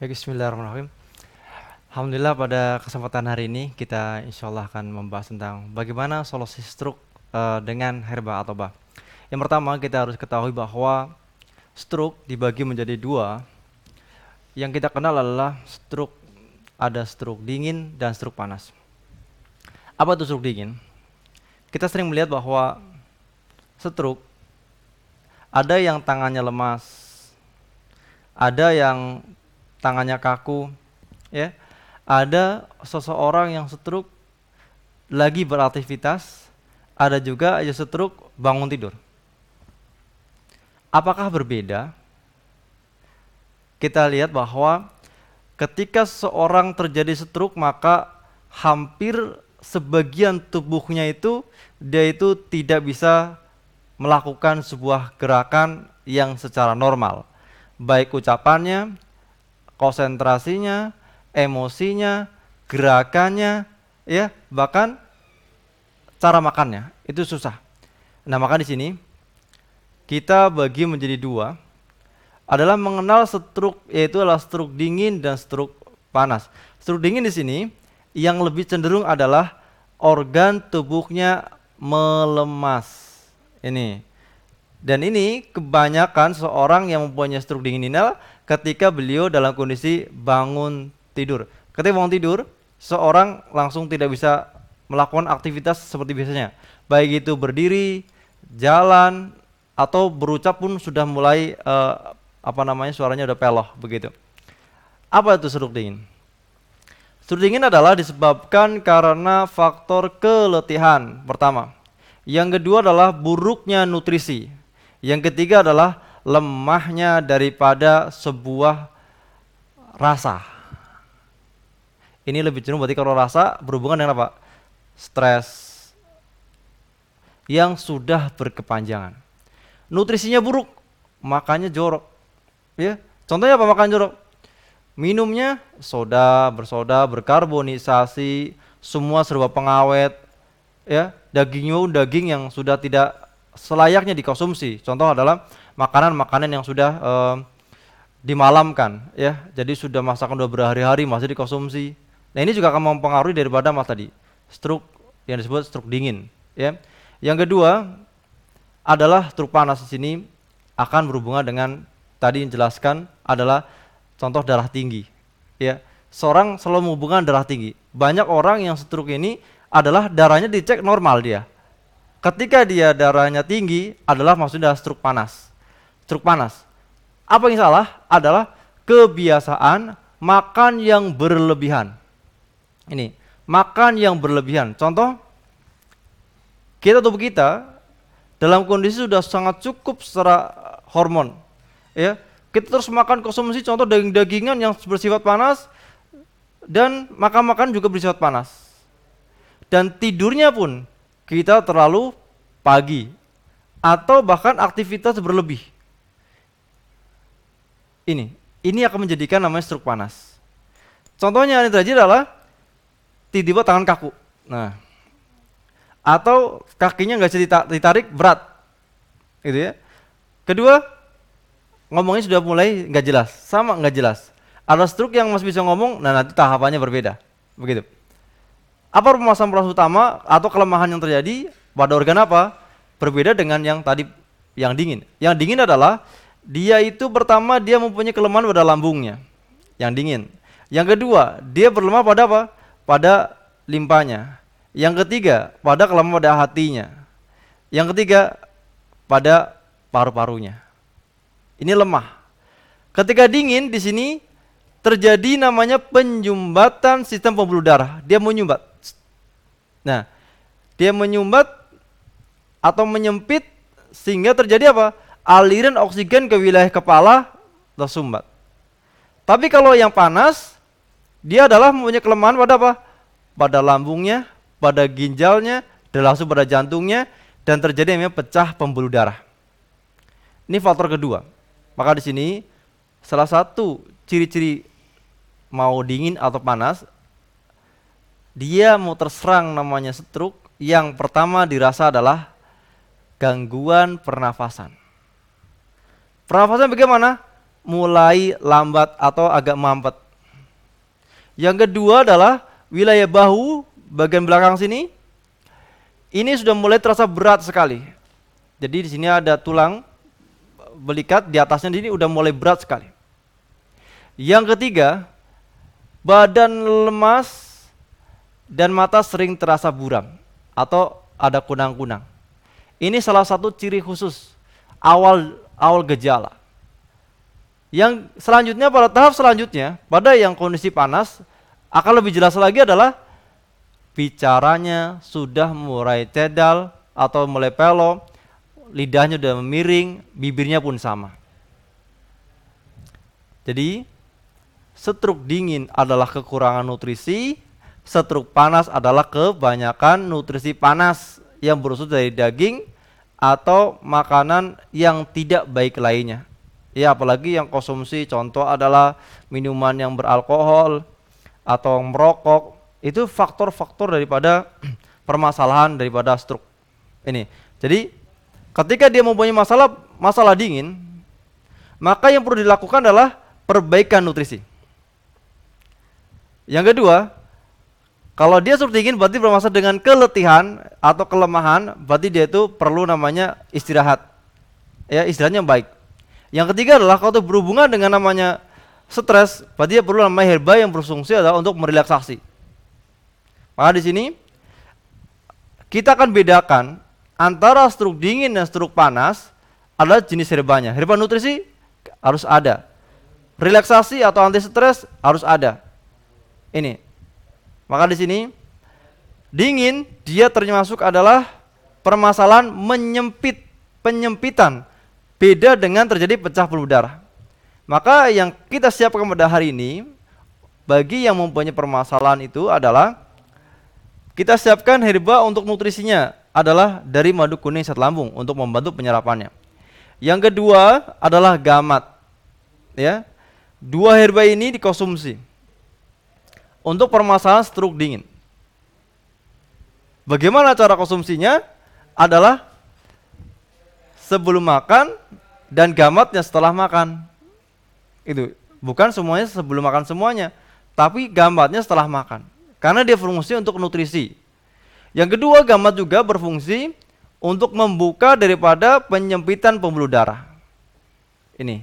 Baik, Bismillahirrahmanirrahim. Alhamdulillah pada kesempatan hari ini kita insya Allah akan membahas tentang bagaimana solusi stroke uh, dengan herba atau bah. Yang pertama kita harus ketahui bahwa stroke dibagi menjadi dua. Yang kita kenal adalah stroke ada stroke dingin dan stroke panas. Apa itu stroke dingin? Kita sering melihat bahwa stroke ada yang tangannya lemas, ada yang tangannya kaku, ya. Ada seseorang yang setruk lagi beraktivitas, ada juga yang setruk bangun tidur. Apakah berbeda? Kita lihat bahwa ketika seorang terjadi setruk maka hampir sebagian tubuhnya itu dia itu tidak bisa melakukan sebuah gerakan yang secara normal. Baik ucapannya, konsentrasinya, emosinya, gerakannya, ya, bahkan cara makannya itu susah. Nah, maka di sini kita bagi menjadi dua adalah mengenal stroke yaitu adalah stroke dingin dan stroke panas. Stroke dingin di sini yang lebih cenderung adalah organ tubuhnya melemas. Ini. Dan ini kebanyakan seorang yang mempunyai stroke dingin ini ketika beliau dalam kondisi bangun tidur. Ketika bangun tidur, seorang langsung tidak bisa melakukan aktivitas seperti biasanya. Baik itu berdiri, jalan, atau berucap pun sudah mulai uh, apa namanya suaranya udah peloh begitu. Apa itu stroke dingin? Stroke dingin adalah disebabkan karena faktor keletihan pertama. Yang kedua adalah buruknya nutrisi. Yang ketiga adalah lemahnya daripada sebuah rasa. Ini lebih cenderung berarti kalau rasa berhubungan dengan apa? Stres yang sudah berkepanjangan. Nutrisinya buruk, makanya jorok. Ya, contohnya apa makan jorok? Minumnya soda, bersoda, berkarbonisasi, semua serba pengawet, ya, dagingnya daging yang sudah tidak selayaknya dikonsumsi. Contoh adalah makanan-makanan yang sudah uh, dimalamkan ya. Jadi sudah masakan udah berhari-hari masih dikonsumsi. Nah ini juga akan mempengaruhi daripada mas tadi stroke yang disebut stroke dingin ya. Yang kedua adalah stroke panas di sini akan berhubungan dengan tadi yang jelaskan adalah contoh darah tinggi ya. Seorang selalu menghubungkan darah tinggi. Banyak orang yang stroke ini adalah darahnya dicek normal dia. Ketika dia darahnya tinggi adalah maksudnya stroke panas Truk panas. Apa yang salah adalah kebiasaan makan yang berlebihan. Ini, makan yang berlebihan. Contoh, kita tubuh kita dalam kondisi sudah sangat cukup secara hormon. Ya, kita terus makan konsumsi contoh daging-dagingan yang bersifat panas dan makan-makan juga bersifat panas. Dan tidurnya pun kita terlalu pagi atau bahkan aktivitas berlebih ini. Ini akan menjadikan namanya stroke panas. Contohnya yang terjadi adalah tiba-tiba tangan kaku. Nah, atau kakinya nggak bisa ditarik berat, gitu ya. Kedua, ngomongnya sudah mulai nggak jelas, sama nggak jelas. Ada stroke yang masih bisa ngomong, nah nanti tahapannya berbeda, begitu. Apa permasalahan utama atau kelemahan yang terjadi pada organ apa? Berbeda dengan yang tadi yang dingin. Yang dingin adalah dia itu pertama dia mempunyai kelemahan pada lambungnya yang dingin. Yang kedua, dia berlemah pada apa? Pada limpanya. Yang ketiga, pada kelemahan pada hatinya. Yang ketiga, pada paru-parunya. Ini lemah. Ketika dingin di sini terjadi namanya penyumbatan sistem pembuluh darah. Dia menyumbat. Nah, dia menyumbat atau menyempit sehingga terjadi apa? Aliran oksigen ke wilayah kepala tersumbat. Tapi kalau yang panas, dia adalah mempunyai kelemahan pada apa? Pada lambungnya, pada ginjalnya, dan langsung pada jantungnya, dan terjadi namanya pecah pembuluh darah. Ini faktor kedua. Maka di sini salah satu ciri-ciri mau dingin atau panas, dia mau terserang namanya stroke. Yang pertama dirasa adalah gangguan pernafasan. Pernafasan bagaimana? mulai lambat atau agak mampet. Yang kedua adalah wilayah bahu bagian belakang sini ini sudah mulai terasa berat sekali. Jadi di sini ada tulang belikat di atasnya ini udah mulai berat sekali. Yang ketiga, badan lemas dan mata sering terasa buram atau ada kunang-kunang. Ini salah satu ciri khusus awal awal gejala. Yang selanjutnya pada tahap selanjutnya, pada yang kondisi panas akan lebih jelas lagi adalah bicaranya sudah mulai cedal atau mulai pelo, lidahnya sudah memiring, bibirnya pun sama. Jadi Setruk dingin adalah kekurangan nutrisi, setruk panas adalah kebanyakan nutrisi panas yang berunsur dari daging atau makanan yang tidak baik lainnya. Ya apalagi yang konsumsi contoh adalah minuman yang beralkohol atau merokok itu faktor-faktor daripada permasalahan daripada stroke ini. Jadi ketika dia mempunyai masalah masalah dingin, maka yang perlu dilakukan adalah perbaikan nutrisi. Yang kedua, kalau dia stroke dingin berarti bermasalah dengan keletihan atau kelemahan, berarti dia itu perlu namanya istirahat. Ya, istirahatnya baik. Yang ketiga adalah kalau itu berhubungan dengan namanya stres, berarti dia perlu namanya herba yang berfungsi adalah untuk merelaksasi. Maka di sini kita akan bedakan antara stroke dingin dan stroke panas adalah jenis herbanya. Herba nutrisi harus ada. Relaksasi atau anti stres harus ada. Ini. Maka di sini dingin dia termasuk adalah permasalahan menyempit, penyempitan. Beda dengan terjadi pecah pembuluh darah. Maka yang kita siapkan pada hari ini bagi yang mempunyai permasalahan itu adalah kita siapkan herba untuk nutrisinya adalah dari madu kuning sat lambung untuk membantu penyerapannya. Yang kedua adalah gamat. Ya. Dua herba ini dikonsumsi untuk permasalahan stroke dingin. Bagaimana cara konsumsinya? Adalah sebelum makan dan gamatnya setelah makan. Itu bukan semuanya sebelum makan semuanya, tapi gamatnya setelah makan. Karena dia berfungsi untuk nutrisi. Yang kedua, gamat juga berfungsi untuk membuka daripada penyempitan pembuluh darah. Ini.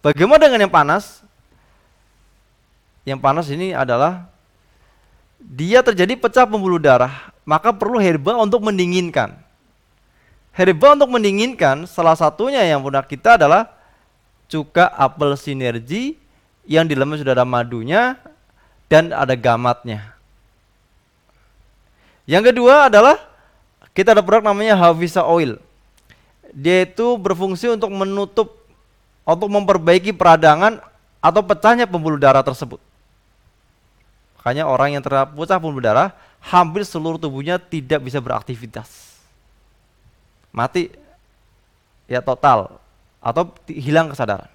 Bagaimana dengan yang panas? Yang panas ini adalah dia terjadi pecah pembuluh darah, maka perlu herba untuk mendinginkan. Herba untuk mendinginkan salah satunya yang punya kita adalah cuka apel sinergi yang di dalamnya sudah ada madunya dan ada gamatnya. Yang kedua adalah kita ada produk namanya Havisa Oil. Dia itu berfungsi untuk menutup untuk memperbaiki peradangan atau pecahnya pembuluh darah tersebut. Makanya orang yang terpecah pembuluh darah hampir seluruh tubuhnya tidak bisa beraktivitas. Mati ya total atau hilang kesadaran.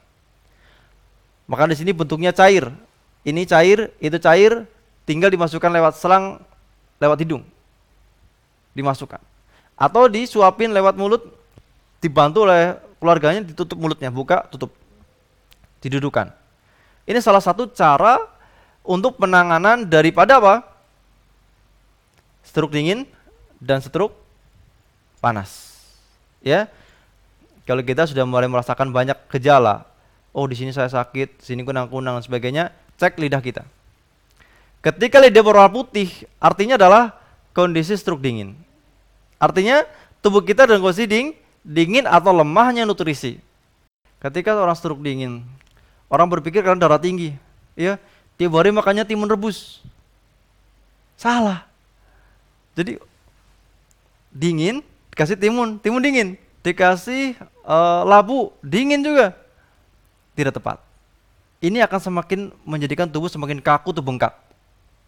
Maka di sini bentuknya cair. Ini cair, itu cair, tinggal dimasukkan lewat selang lewat hidung. Dimasukkan. Atau disuapin lewat mulut dibantu oleh keluarganya ditutup mulutnya, buka, tutup. Didudukan. Ini salah satu cara untuk penanganan daripada apa? Stroke dingin dan stroke panas. Ya. Kalau kita sudah mulai merasakan banyak gejala, oh di sini saya sakit, sini kunang-kunang dan sebagainya, cek lidah kita. Ketika lidah berwarna putih, artinya adalah kondisi stroke dingin. Artinya tubuh kita dalam kondisi ding, dingin atau lemahnya nutrisi. Ketika orang stroke dingin, orang berpikir karena darah tinggi, ya Tiap hari makannya timun rebus. Salah. Jadi dingin dikasih timun, timun dingin. Dikasih uh, labu, dingin juga. Tidak tepat. Ini akan semakin menjadikan tubuh semakin kaku tuh bengkak.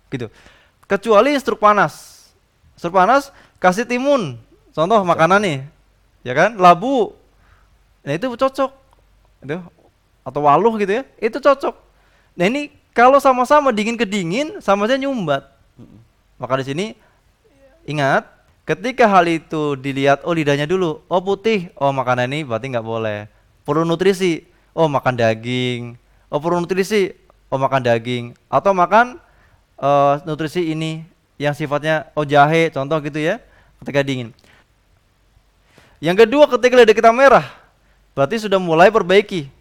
Gitu. Kecuali struk panas. Struk panas kasih timun. Contoh makanan nih. Ya kan? Labu. Nah itu cocok. Itu atau waluh gitu ya. Itu cocok. Nah ini kalau sama-sama dingin ke dingin, sama saja nyumbat. Maka di sini ingat, ketika hal itu dilihat, oh lidahnya dulu, oh putih, oh makanan ini berarti nggak boleh. perlu nutrisi, oh makan daging. Oh perlu nutrisi, oh makan daging. Atau makan uh, nutrisi ini yang sifatnya oh jahe, contoh gitu ya, ketika dingin. Yang kedua ketika lidah kita merah, berarti sudah mulai perbaiki.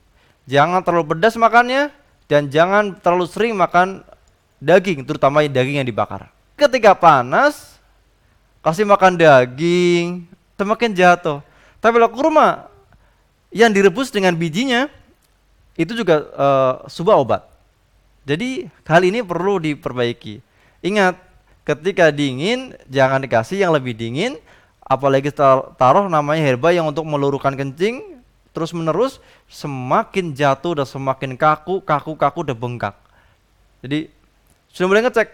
Jangan terlalu pedas makannya dan jangan terlalu sering makan daging, terutama daging yang dibakar. Ketika panas, kasih makan daging, semakin jatuh. Tapi kalau kurma yang direbus dengan bijinya, itu juga uh, sebuah obat. Jadi hal ini perlu diperbaiki. Ingat, ketika dingin jangan dikasih yang lebih dingin, apalagi taruh namanya herba yang untuk meluruhkan kencing terus menerus semakin jatuh dan semakin kaku, kaku, kaku udah bengkak. Jadi sudah mulai ngecek,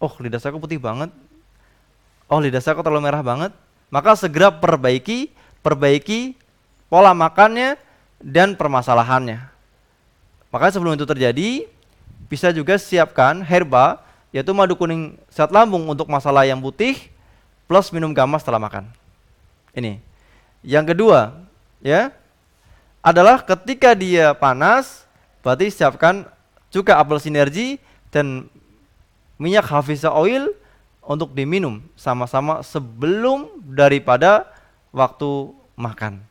oh lidah saya kok putih banget, oh lidah saya kok terlalu merah banget, maka segera perbaiki, perbaiki pola makannya dan permasalahannya. Maka sebelum itu terjadi, bisa juga siapkan herba, yaitu madu kuning sehat lambung untuk masalah yang putih, plus minum gamma setelah makan. Ini. Yang kedua, ya, adalah ketika dia panas, berarti siapkan juga apel sinergi dan minyak Hafiza oil untuk diminum sama-sama sebelum daripada waktu makan.